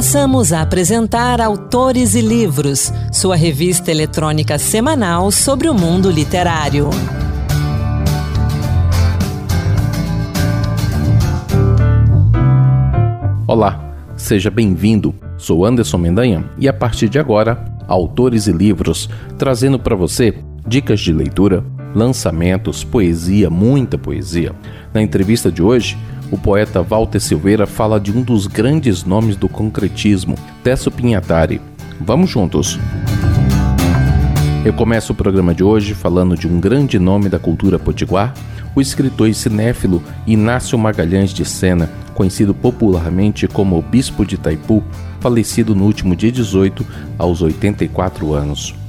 Passamos a apresentar Autores e Livros, sua revista eletrônica semanal sobre o mundo literário. Olá, seja bem-vindo. Sou Anderson Mendanha e a partir de agora, Autores e Livros, trazendo para você dicas de leitura, lançamentos, poesia, muita poesia. Na entrevista de hoje, o poeta Walter Silveira fala de um dos grandes nomes do concretismo, Tesso Pinhatari. Vamos juntos! Eu começo o programa de hoje falando de um grande nome da cultura potiguar, o escritor e cinéfilo Inácio Magalhães de Sena, conhecido popularmente como o Bispo de Itaipu, falecido no último dia 18, aos 84 anos.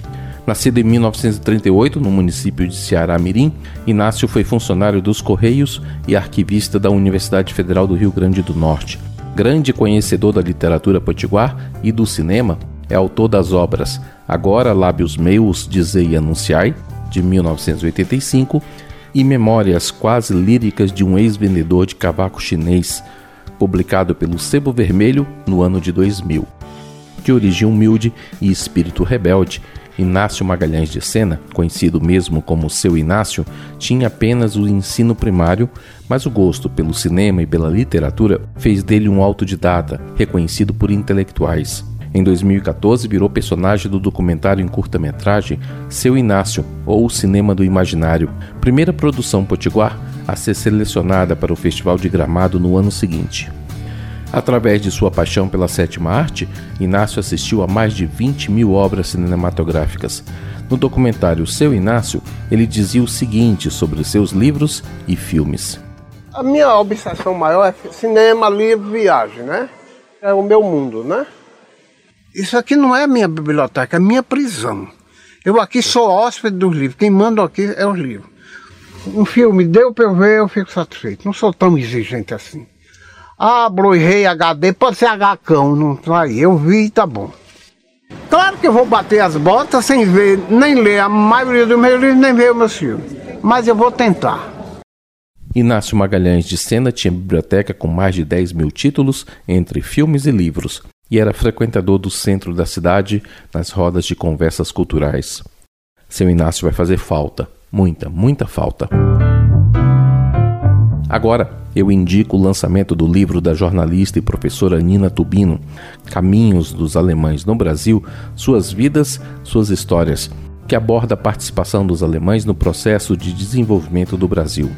Nascido em 1938 no município de Ceará Mirim, Inácio foi funcionário dos Correios e arquivista da Universidade Federal do Rio Grande do Norte. Grande conhecedor da literatura potiguar e do cinema, é autor das obras Agora Lábios Meus, Dizei e Anunciai, de 1985, e Memórias Quase Líricas de um Ex-Vendedor de Cavaco Chinês, publicado pelo Sebo Vermelho no ano de 2000. De origem humilde e espírito rebelde, Inácio Magalhães de Sena, conhecido mesmo como Seu Inácio, tinha apenas o ensino primário, mas o gosto pelo cinema e pela literatura fez dele um autodidata, reconhecido por intelectuais. Em 2014, virou personagem do documentário em curta-metragem Seu Inácio, ou Cinema do Imaginário, primeira produção potiguar a ser selecionada para o Festival de Gramado no ano seguinte. Através de sua paixão pela sétima arte, Inácio assistiu a mais de 20 mil obras cinematográficas. No documentário Seu Inácio, ele dizia o seguinte sobre seus livros e filmes. A minha obsessão maior é cinema, livro, viagem, né? É o meu mundo, né? Isso aqui não é minha biblioteca, é minha prisão. Eu aqui sou hóspede dos livros, quem manda aqui é os livros. Um filme deu para eu ver, eu fico satisfeito. Não sou tão exigente assim. Ah, Blu-ray HD, pode ser HCão, não tá aí. Eu vi e tá bom. Claro que eu vou bater as botas sem ver, nem ler a maioria dos meus livros, nem ver os meus filmes. Mas eu vou tentar. Inácio Magalhães de Sena tinha biblioteca com mais de 10 mil títulos, entre filmes e livros, e era frequentador do centro da cidade nas rodas de conversas culturais. Seu Inácio vai fazer falta, muita, muita falta. Agora, eu indico o lançamento do livro da jornalista e professora Nina Tubino, Caminhos dos Alemães no Brasil, Suas Vidas, Suas Histórias, que aborda a participação dos alemães no processo de desenvolvimento do Brasil.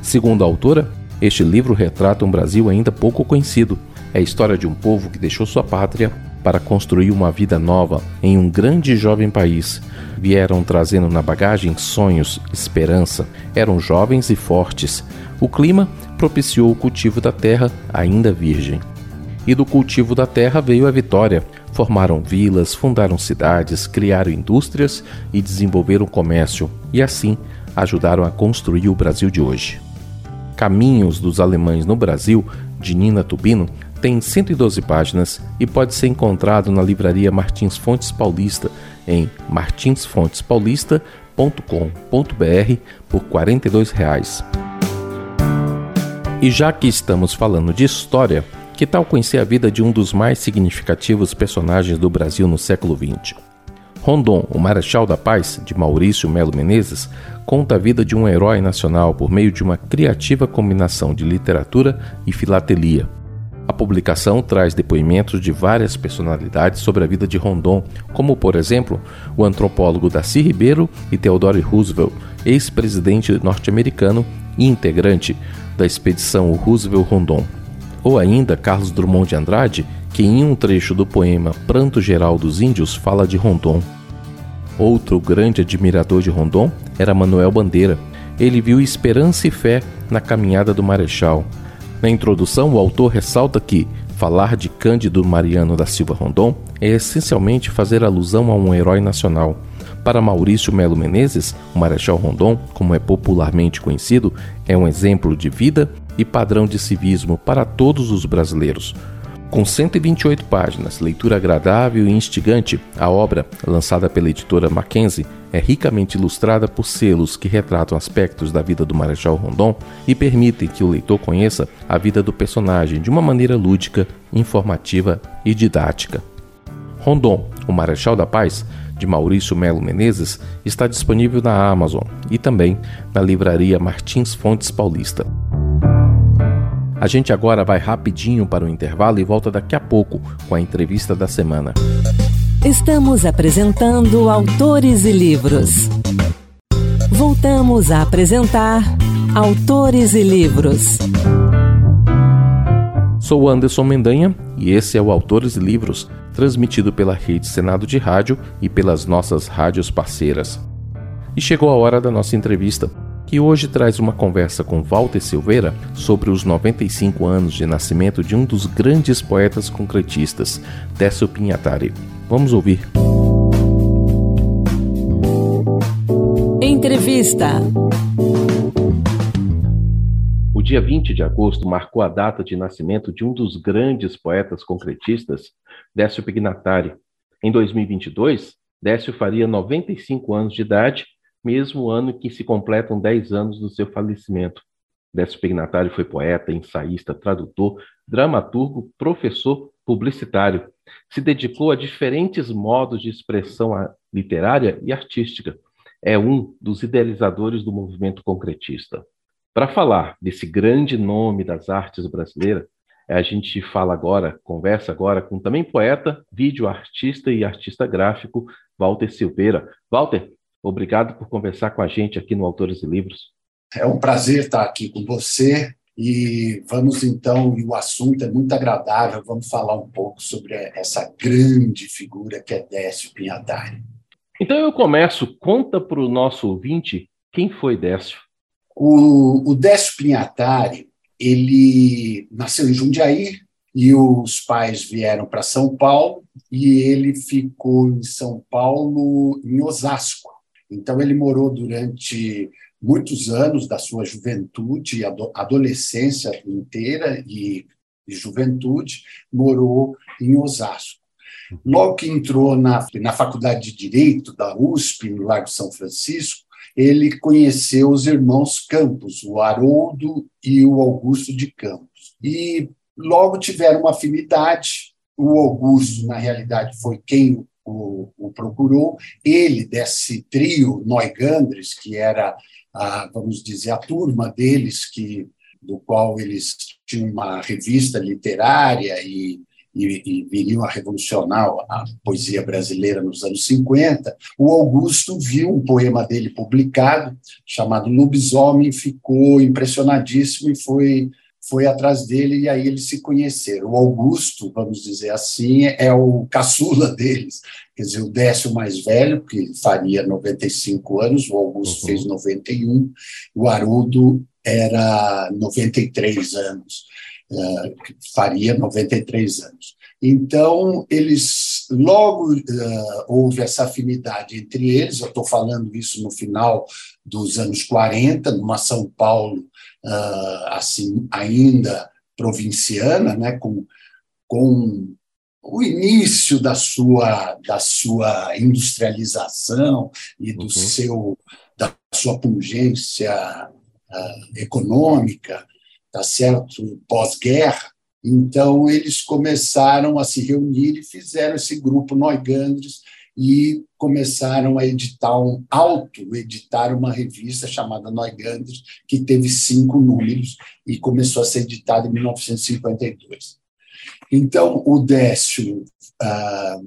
Segundo a autora, este livro retrata um Brasil ainda pouco conhecido. É a história de um povo que deixou sua pátria para construir uma vida nova em um grande e jovem país. Vieram trazendo na bagagem sonhos, esperança. Eram jovens e fortes, o clima propiciou o cultivo da terra ainda virgem. E do cultivo da terra veio a vitória. Formaram vilas, fundaram cidades, criaram indústrias e desenvolveram comércio, e assim ajudaram a construir o Brasil de hoje. Caminhos dos Alemães no Brasil, de Nina Tubino, tem 112 páginas e pode ser encontrado na livraria Martins Fontes Paulista em martinsfontespaulista.com.br por 42 reais. E já que estamos falando de história, que tal conhecer a vida de um dos mais significativos personagens do Brasil no século XX? Rondon, o Marechal da Paz, de Maurício Melo Menezes, conta a vida de um herói nacional por meio de uma criativa combinação de literatura e filatelia. A publicação traz depoimentos de várias personalidades sobre a vida de Rondon, como, por exemplo, o antropólogo Darcy Ribeiro e Theodore Roosevelt, ex-presidente norte-americano e integrante da expedição Roosevelt-Rondon. Ou ainda Carlos Drummond de Andrade, que em um trecho do poema Pranto Geral dos Índios fala de Rondon. Outro grande admirador de Rondon era Manuel Bandeira. Ele viu esperança e fé na caminhada do Marechal. Na introdução, o autor ressalta que falar de Cândido Mariano da Silva Rondon é essencialmente fazer alusão a um herói nacional, para Maurício Melo Menezes, o Marechal Rondon, como é popularmente conhecido, é um exemplo de vida e padrão de civismo para todos os brasileiros. Com 128 páginas, leitura agradável e instigante, a obra, lançada pela editora Mackenzie, é ricamente ilustrada por selos que retratam aspectos da vida do Marechal Rondon e permitem que o leitor conheça a vida do personagem de uma maneira lúdica, informativa e didática. Rondon, o Marechal da Paz, de Maurício Melo Menezes, está disponível na Amazon e também na livraria Martins Fontes Paulista. A gente agora vai rapidinho para o intervalo e volta daqui a pouco com a entrevista da semana. Estamos apresentando Autores e Livros. Voltamos a apresentar Autores e Livros. Sou Anderson Mendanha e esse é o Autores e Livros, transmitido pela Rede Senado de Rádio e pelas nossas rádios parceiras. E chegou a hora da nossa entrevista que hoje traz uma conversa com Walter Silveira sobre os 95 anos de nascimento de um dos grandes poetas concretistas, Décio Pinhatari. Vamos ouvir. Entrevista. O dia 20 de agosto marcou a data de nascimento de um dos grandes poetas concretistas, Décio Pignatari. Em 2022, Décio faria 95 anos de idade mesmo ano que se completam 10 anos do seu falecimento. Décio Pignatari foi poeta, ensaísta, tradutor, dramaturgo, professor, publicitário. Se dedicou a diferentes modos de expressão literária e artística. É um dos idealizadores do movimento concretista. Para falar desse grande nome das artes brasileiras, a gente fala agora, conversa agora com também poeta, vídeo artista e artista gráfico, Walter Silveira. Walter, Obrigado por conversar com a gente aqui no Autores e Livros. É um prazer estar aqui com você e vamos então, e o assunto é muito agradável, vamos falar um pouco sobre essa grande figura que é Décio Pinhatari. Então eu começo, conta para o nosso ouvinte quem foi Décio. O, o Décio Pinhatari, ele nasceu em Jundiaí e os pais vieram para São Paulo e ele ficou em São Paulo, em Osasco. Então, ele morou durante muitos anos da sua juventude, adolescência inteira e, juventude, morou em Osasco. Logo que entrou na, na Faculdade de Direito da USP, no Largo São Francisco, ele conheceu os irmãos Campos, o Haroldo e o Augusto de Campos. E logo tiveram uma afinidade. O Augusto, na realidade, foi quem o, o procurou. Ele, desse trio Noigandres, que era, a, vamos dizer, a turma deles, que do qual eles tinham uma revista literária e, e, e, viriam a revolucionar a poesia brasileira nos anos 50, o Augusto viu um poema dele publicado, chamado Lobisomem, ficou impressionadíssimo e foi foi atrás dele e aí eles se conheceram. O Augusto, vamos dizer assim, é o caçula deles, quer dizer, o Décio mais velho, que faria 95 anos, o Augusto uhum. fez 91, o Haroldo era 93 anos, uh, faria 93 anos. Então, eles logo uh, houve essa afinidade entre eles. Eu estou falando isso no final dos anos 40, numa São Paulo uh, assim ainda provinciana, né, com, com o início da sua da sua industrialização e do uhum. seu da sua pungência uh, econômica, tá certo, pós-guerra. Então eles começaram a se reunir e fizeram esse grupo Noigandres e começaram a editar um auto-editar uma revista chamada Neugandres, que teve cinco números e começou a ser editada em 1952. Então, o Décio ah,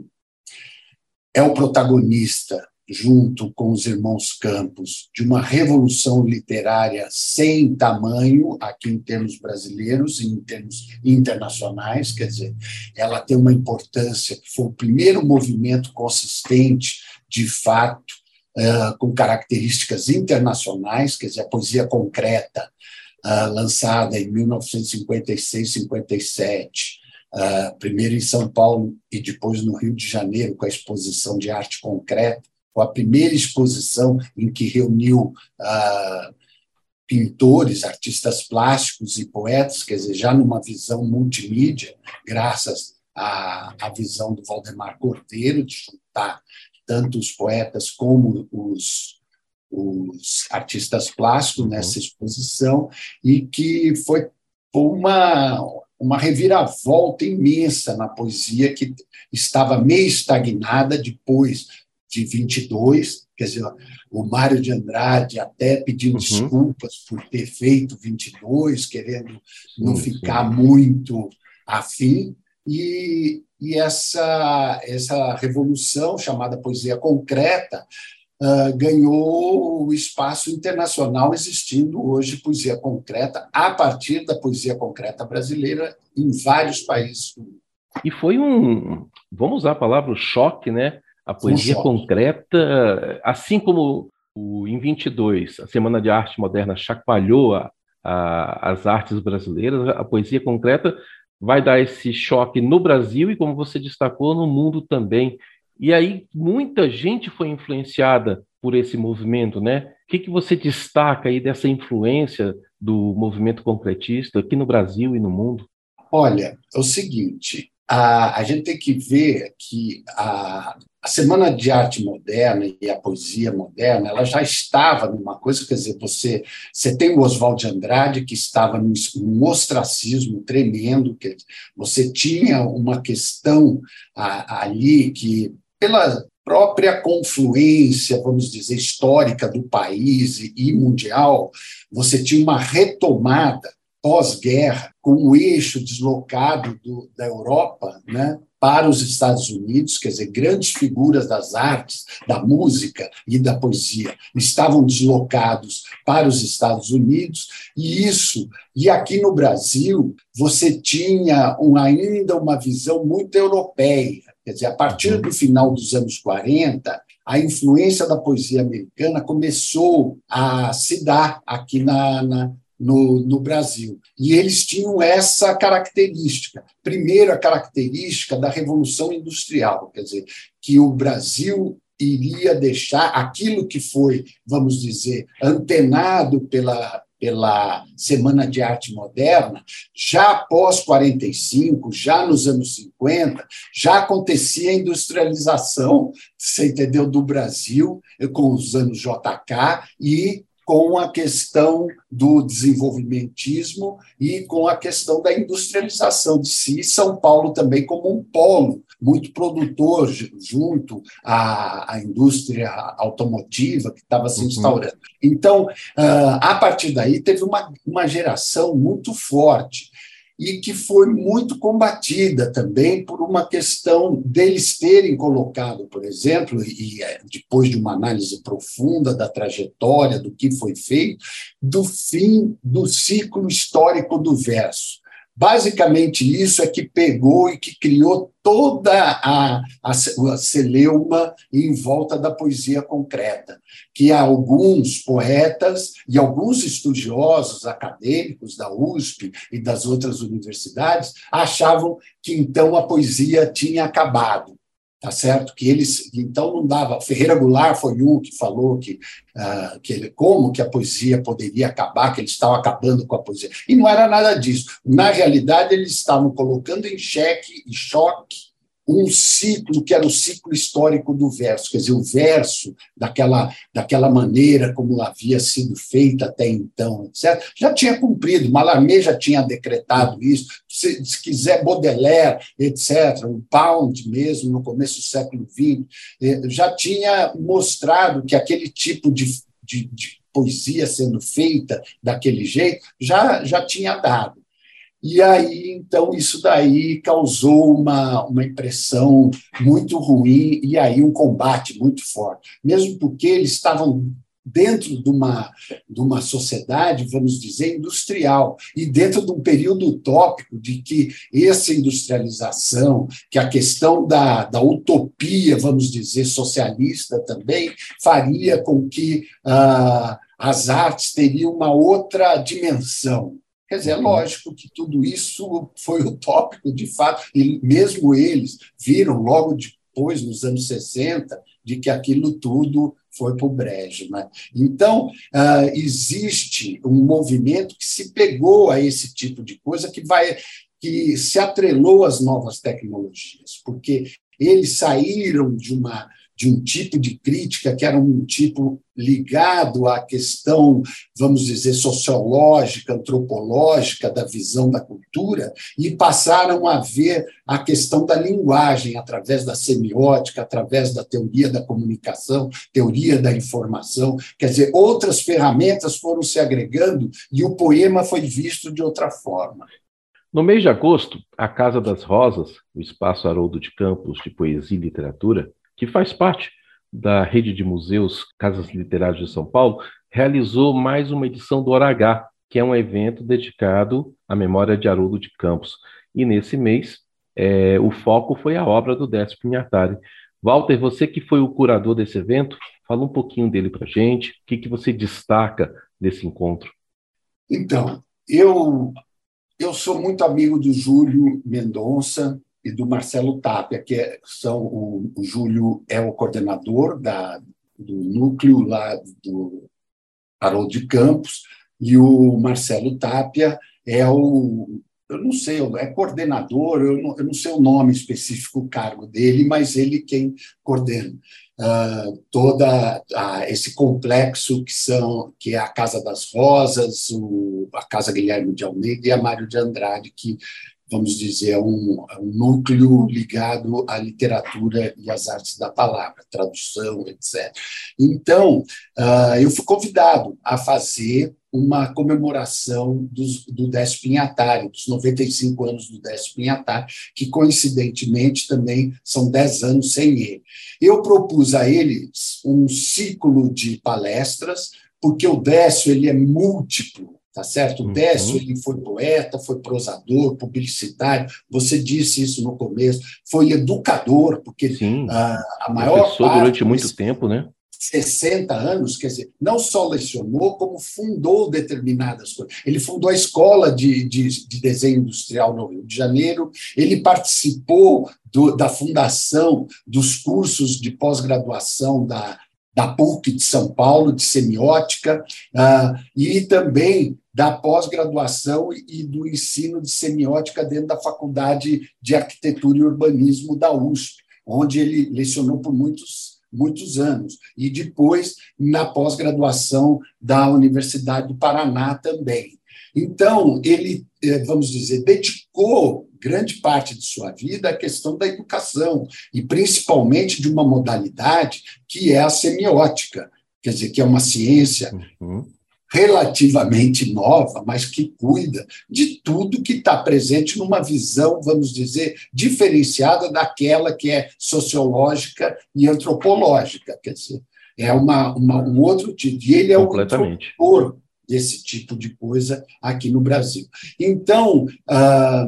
é o protagonista junto com os irmãos Campos, de uma revolução literária sem tamanho, aqui em termos brasileiros e em termos internacionais, quer dizer, ela tem uma importância que foi o primeiro movimento consistente, de fato, uh, com características internacionais, quer dizer, a poesia concreta, uh, lançada em 1956, 57, Uh, primeiro em São Paulo e depois no Rio de Janeiro, com a exposição de arte concreta, a primeira exposição em que reuniu ah, pintores, artistas plásticos e poetas, quer dizer, já numa visão multimídia, graças à, à visão do Valdemar Cordeiro, de juntar tanto os poetas como os, os artistas plásticos uhum. nessa exposição, e que foi uma, uma reviravolta imensa na poesia que estava meio estagnada depois de 22, quer dizer, o Mário de Andrade até pediu uhum. desculpas por ter feito 22, querendo não sim, ficar sim. muito afim, e, e essa, essa revolução chamada poesia concreta uh, ganhou o espaço internacional existindo hoje poesia concreta a partir da poesia concreta brasileira em vários países do mundo. E foi um, vamos usar a palavra choque, né? A poesia um concreta, assim como o, em 22, a Semana de Arte Moderna chacoalhou a, a, as artes brasileiras, a poesia concreta vai dar esse choque no Brasil e, como você destacou, no mundo também. E aí muita gente foi influenciada por esse movimento, né? O que, que você destaca aí dessa influência do movimento concretista aqui no Brasil e no mundo? Olha, é o seguinte, a, a gente tem que ver que a, a Semana de Arte Moderna e a poesia moderna, ela já estava numa coisa, quer dizer, você, você tem o Oswald de Andrade, que estava num, ostracismo tremendo, que você tinha uma questão a, ali que, pela própria confluência, vamos dizer, histórica do país e mundial, você tinha uma retomada pós-guerra, com o eixo deslocado do, da Europa, né? para os Estados Unidos, quer dizer, grandes figuras das artes, da música e da poesia estavam deslocados para os Estados Unidos, e isso, e aqui no Brasil, você tinha um, ainda uma visão muito europeia, quer dizer, a partir do final dos anos 40, a influência da poesia americana começou a se dar aqui na, na no, no Brasil. E eles tinham essa característica. Primeiro, a característica da Revolução Industrial, quer dizer, que o Brasil iria deixar aquilo que foi, vamos dizer, antenado pela, pela Semana de Arte Moderna, já após 45, já nos anos 50, já acontecia a industrialização, você entendeu, do Brasil, com os anos JK, e com a questão do desenvolvimentismo e com a questão da industrialização de si, São Paulo também como um polo muito produtor junto à, à indústria automotiva que estava se uhum. instaurando. Uhum. Então, ah, a partir daí, teve uma, uma geração muito forte e que foi muito combatida também por uma questão deles terem colocado, por exemplo, e é, depois de uma análise profunda da trajetória, do que foi feito, do fim do ciclo histórico do verso. Basicamente, isso é que pegou e que criou toda a, a, a celeuma em volta da poesia concreta, que alguns poetas e alguns estudiosos acadêmicos da USP e das outras universidades achavam que então a poesia tinha acabado tá certo? Que eles então não dava. Ferreira Goulart foi um que falou que, uh, que ele, como que a poesia poderia acabar, que eles estavam acabando com a poesia. E não era nada disso. Na realidade, eles estavam colocando em xeque e choque um ciclo que era o ciclo histórico do verso, quer dizer, o verso daquela, daquela maneira como havia sido feita até então, etc., já tinha cumprido, Mallarmé já tinha decretado isso, se, se quiser Baudelaire, etc., o Pound mesmo, no começo do século XX, eh, já tinha mostrado que aquele tipo de, de, de poesia sendo feita daquele jeito já, já tinha dado. E aí, então, isso daí causou uma, uma impressão muito ruim e aí um combate muito forte, mesmo porque eles estavam dentro de uma, de uma sociedade, vamos dizer, industrial, e dentro de um período utópico de que essa industrialização, que a questão da, da utopia, vamos dizer, socialista também, faria com que ah, as artes teriam uma outra dimensão. Quer dizer, é uhum. lógico que tudo isso foi utópico, de fato, e mesmo eles viram logo depois, nos anos 60, de que aquilo tudo foi para o brejo. Né? Então, uh, existe um movimento que se pegou a esse tipo de coisa, que vai que se atrelou às novas tecnologias, porque eles saíram de uma de um tipo de crítica que era um tipo ligado à questão, vamos dizer, sociológica, antropológica da visão da cultura, e passaram a ver a questão da linguagem através da semiótica, através da teoria da comunicação, teoria da informação. Quer dizer, outras ferramentas foram se agregando e o poema foi visto de outra forma. No mês de agosto, a Casa das Rosas, o Espaço Haroldo de Campos de Poesia e Literatura, que faz parte da rede de museus Casas Literárias de São Paulo, realizou mais uma edição do Hora que é um evento dedicado à memória de Haroldo de Campos. E nesse mês, é, o foco foi a obra do Décio Pinhatari. Walter, você que foi o curador desse evento, fala um pouquinho dele para gente, o que, que você destaca desse encontro? Então, eu, eu sou muito amigo do Júlio Mendonça, e do Marcelo Tapia, que é, são o, o Júlio é o coordenador da, do núcleo lá do Haroldo de Campos, e o Marcelo Tapia é o, eu não sei, é coordenador, eu não, eu não sei o nome específico, o cargo dele, mas ele quem coordena. Uh, toda esse complexo que são que é a Casa das Rosas, o, a Casa Guilherme de Almeida e a Mário de Andrade, que vamos dizer, um, um núcleo ligado à literatura e às artes da palavra, tradução, etc. Então, uh, eu fui convidado a fazer uma comemoração dos, do Décio Pinhatari, dos 95 anos do Décio Pinhatari, que coincidentemente também são 10 anos sem ele. Eu propus a eles um ciclo de palestras, porque o Décio ele é múltiplo, tá certo? O uhum. Décio ele foi poeta, foi prosador, publicitário. Você disse isso no começo. Foi educador, porque Sim. a, a maior Professor parte durante muito tempo, né? 60 anos, quer dizer, não só lecionou, como fundou determinadas coisas. Ele fundou a Escola de, de, de Desenho Industrial no Rio de Janeiro, ele participou do, da fundação dos cursos de pós-graduação da, da PUC de São Paulo, de semiótica, uh, e também da pós-graduação e do ensino de semiótica dentro da Faculdade de Arquitetura e Urbanismo da USP, onde ele lecionou por muitos, muitos anos. E depois na pós-graduação da Universidade do Paraná também. Então, ele, eh, vamos dizer, dedicou grande parte de sua vida à questão da educação, e principalmente de uma modalidade que é a semiótica, quer dizer, que é uma ciência uhum relativamente nova, mas que cuida de tudo que está presente numa visão, vamos dizer, diferenciada daquela que é sociológica e antropológica. Quer dizer, é uma, uma um outro tipo. E ele é um autor desse tipo de coisa aqui no Brasil. Então, ah,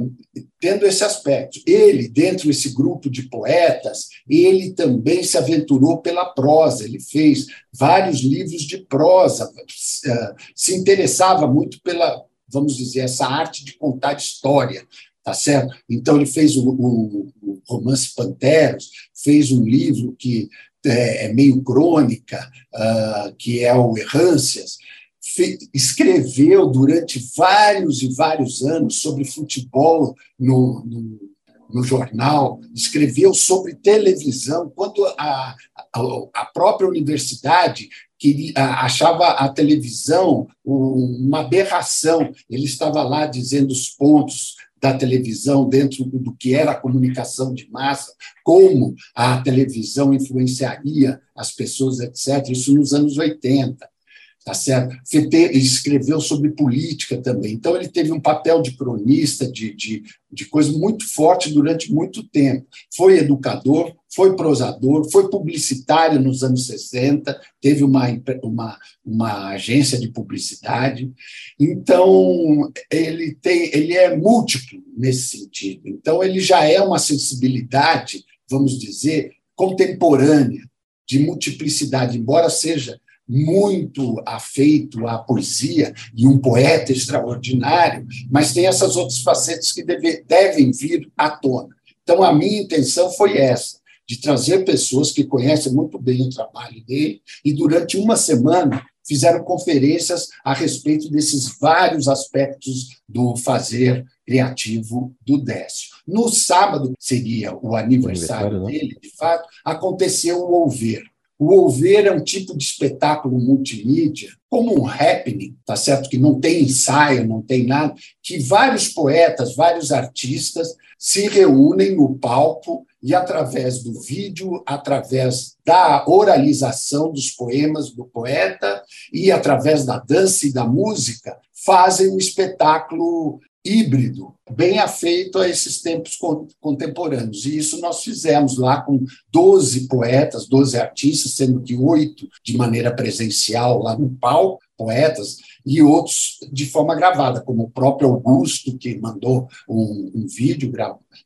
tendo esse aspecto, ele, dentro desse grupo de poetas, ele também se aventurou pela prosa, ele fez vários livros de prosa, ah, se interessava muito pela, vamos dizer, essa arte de contar história, tá certo? Então ele fez o, o, o romance Panteros, fez um livro que é, é meio crônica, uh, que é o Errâncias, escreveu durante vários e vários anos sobre futebol no, no, no jornal, escreveu sobre televisão, quando a, a, a própria universidade queria, achava a televisão uma aberração. Ele estava lá dizendo os pontos da televisão dentro do que era a comunicação de massa, como a televisão influenciaria as pessoas, etc. Isso nos anos 80 tá certo? escreveu sobre política também. Então, ele teve um papel de cronista, de, de, de coisa muito forte durante muito tempo. Foi educador, foi prosador, foi publicitário nos anos 60, teve uma, uma, uma agência de publicidade. Então, ele, tem, ele é múltiplo nesse sentido. Então, ele já é uma sensibilidade, vamos dizer, contemporânea, de multiplicidade, embora seja muito afeito à poesia e um poeta extraordinário, mas tem essas outras facetas que deve, devem vir à tona. Então, a minha intenção foi essa, de trazer pessoas que conhecem muito bem o trabalho dele e, durante uma semana, fizeram conferências a respeito desses vários aspectos do fazer criativo do Décio. No sábado, seria o aniversário, aniversário dele, de fato, aconteceu o Ouvir. O Ouvir é um tipo de espetáculo multimídia, como um happening, tá certo? Que não tem ensaio, não tem nada, que vários poetas, vários artistas se reúnem no palco e, através do vídeo, através da oralização dos poemas do poeta e através da dança e da música, fazem um espetáculo híbrido, bem afeito a esses tempos contemporâneos. E isso nós fizemos lá com 12 poetas, 12 artistas, sendo que oito de maneira presencial lá no palco, poetas, e outros de forma gravada, como o próprio Augusto, que mandou um, um vídeo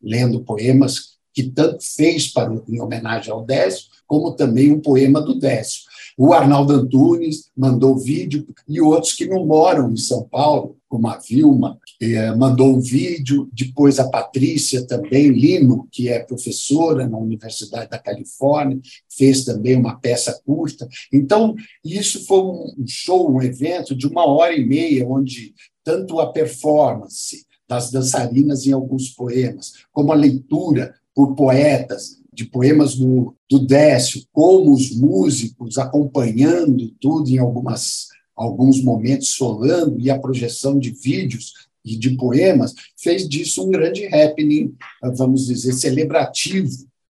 lendo poemas que tanto fez para, em homenagem ao Décio, como também um poema do Décio. O Arnaldo Antunes mandou vídeo e outros que não moram em São Paulo, como a Vilma, eh, mandou um vídeo. Depois a Patrícia também, Lino, que é professora na Universidade da Califórnia, fez também uma peça curta. Então, isso foi um show, um evento de uma hora e meia, onde tanto a performance das dançarinas em alguns poemas, como a leitura por poetas de poemas do, do Décio, como os músicos acompanhando tudo em algumas, alguns momentos solando, e a projeção de vídeos e de poemas, fez disso um grande happening, vamos dizer, celebrativo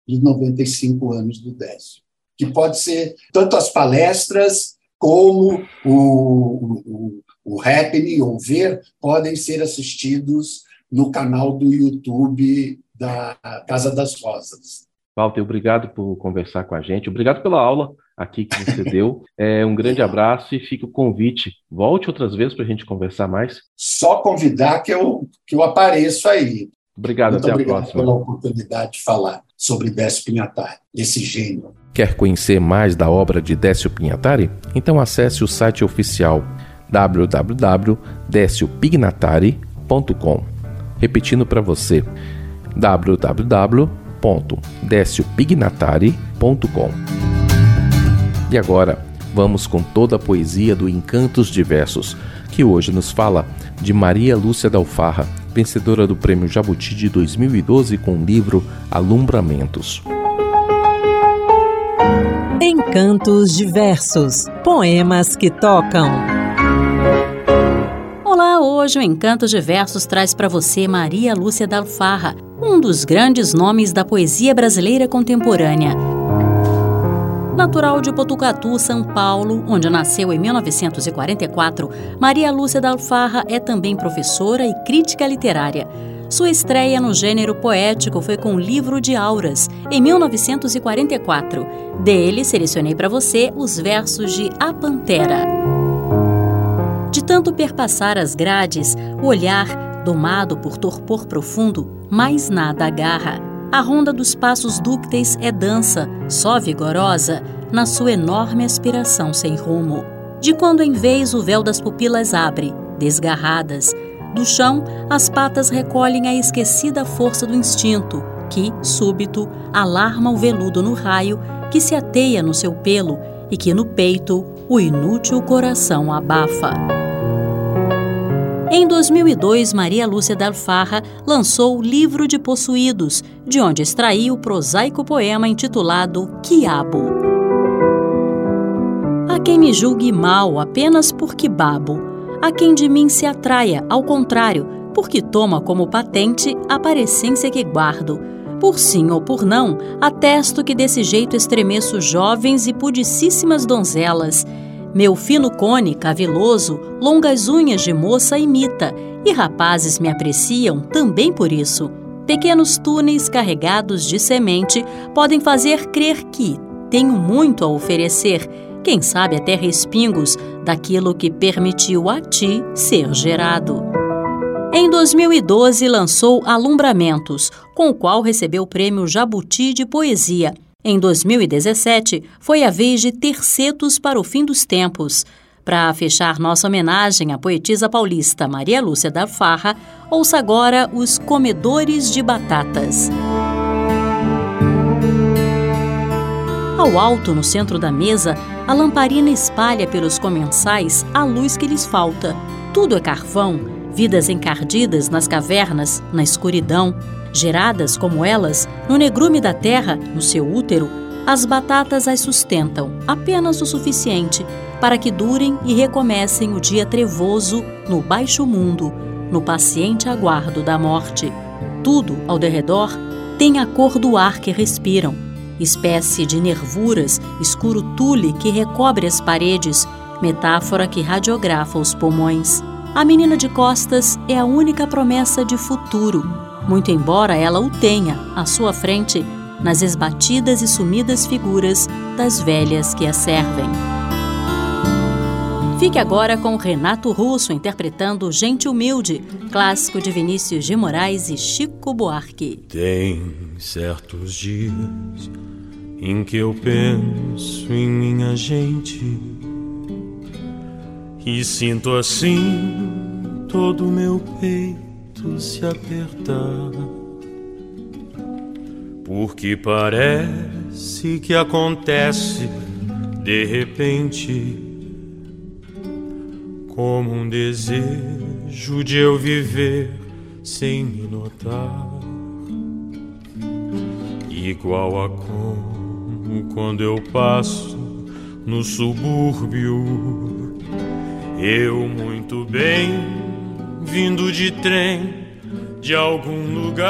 dos 95 anos do Décio, que pode ser tanto as palestras como o, o, o happening ou ver podem ser assistidos no canal do YouTube da Casa das Rosas. Walter, obrigado por conversar com a gente. Obrigado pela aula aqui que você deu. É, um grande abraço e fica o convite. Volte outras vezes para a gente conversar mais. Só convidar que eu, que eu apareço aí. Obrigado, Muito até obrigado a próxima. pela oportunidade de falar sobre Décio Pinhatari, esse gênio. Quer conhecer mais da obra de Décio Pinhatari? Então acesse o site oficial www.deciopinhatari.com. Repetindo para você, www.deciopinhatari.com. E agora, vamos com toda a poesia do Encantos Diversos, que hoje nos fala de Maria Lúcia Dalfarra, vencedora do Prêmio Jabuti de 2012 com o livro Alumbramentos. Encantos Diversos Poemas que tocam. Olá, hoje o Encantos Diversos traz para você Maria Lúcia Dalfarra, um dos grandes nomes da poesia brasileira contemporânea. Natural de Botucatu, São Paulo, onde nasceu em 1944, Maria Lúcia da Alfarra é também professora e crítica literária. Sua estreia no gênero poético foi com o Livro de Auras, em 1944. Dele, selecionei para você os versos de A Pantera. De tanto perpassar as grades, o olhar, domado por torpor profundo, mais nada agarra a ronda dos passos dúcteis é dança, só vigorosa, na sua enorme aspiração sem rumo. De quando em vez o véu das pupilas abre, desgarradas. Do chão, as patas recolhem a esquecida força do instinto, que, súbito, alarma o veludo no raio que se ateia no seu pelo e que no peito o inútil coração abafa. Em 2002, Maria Lúcia Dalfarra lançou o Livro de Possuídos, de onde extraiu o prosaico poema intitulado Quiabo. Há quem me julgue mal apenas porque babo, há quem de mim se atraia, ao contrário, porque toma como patente a parecência que guardo. Por sim ou por não, atesto que desse jeito estremeço jovens e pudicíssimas donzelas meu fino cone, caviloso, longas unhas de moça imita, e rapazes me apreciam também por isso. Pequenos túneis carregados de semente podem fazer crer que tenho muito a oferecer, quem sabe até respingos daquilo que permitiu a ti ser gerado. Em 2012 lançou Alumbramentos, com o qual recebeu o prêmio Jabuti de Poesia em 2017, foi a vez de Tercetos para o Fim dos Tempos. Para fechar nossa homenagem à poetisa paulista Maria Lúcia da Farra, ouça agora Os Comedores de Batatas. Ao alto, no centro da mesa, a lamparina espalha pelos comensais a luz que lhes falta. Tudo é carvão, Vidas encardidas nas cavernas, na escuridão, geradas como elas, no negrume da terra, no seu útero, as batatas as sustentam apenas o suficiente para que durem e recomecem o dia trevoso no baixo mundo, no paciente aguardo da morte. Tudo ao derredor tem a cor do ar que respiram, espécie de nervuras, escuro tule que recobre as paredes, metáfora que radiografa os pulmões. A menina de costas é a única promessa de futuro, muito embora ela o tenha à sua frente nas esbatidas e sumidas figuras das velhas que a servem. Fique agora com Renato Russo interpretando Gente Humilde, clássico de Vinícius de Moraes e Chico Buarque. Tem certos dias em que eu penso em minha gente e sinto assim todo o meu peito se apertar. Porque parece que acontece de repente como um desejo de eu viver sem me notar, igual a como quando eu passo no subúrbio, eu muito bem vindo de trem de algum lugar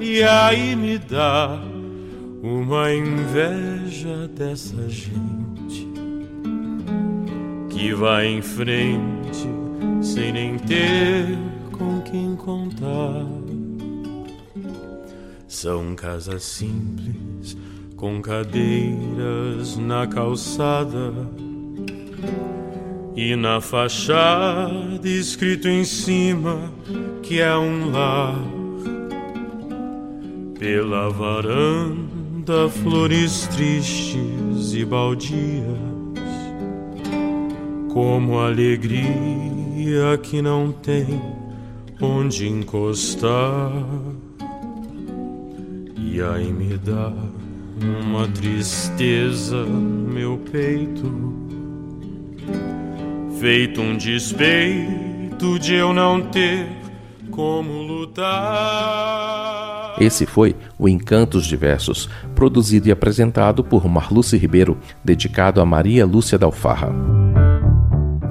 e aí me dá uma inveja dessa gente que vai em frente sem nem ter com quem contar. São casas simples com cadeiras na calçada e na fachada escrito em cima que é um lar. Pela varanda flores tristes e baldias como alegria que não tem onde encostar. E aí me dá uma tristeza no meu peito, feito um despeito de eu não ter como lutar. Esse foi o Encantos Diversos, produzido e apresentado por Marluce Ribeiro, dedicado a Maria Lúcia Dalfarra.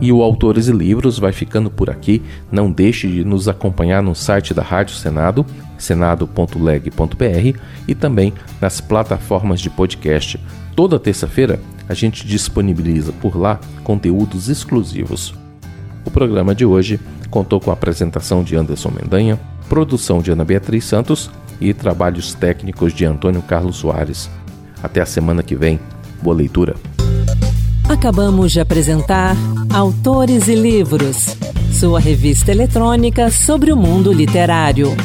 E o Autores e Livros vai ficando por aqui. Não deixe de nos acompanhar no site da Rádio Senado, senado.leg.br e também nas plataformas de podcast. Toda terça-feira a gente disponibiliza por lá conteúdos exclusivos. O programa de hoje contou com a apresentação de Anderson Mendanha, produção de Ana Beatriz Santos e trabalhos técnicos de Antônio Carlos Soares. Até a semana que vem. Boa leitura. Acabamos de apresentar Autores e Livros, sua revista eletrônica sobre o mundo literário.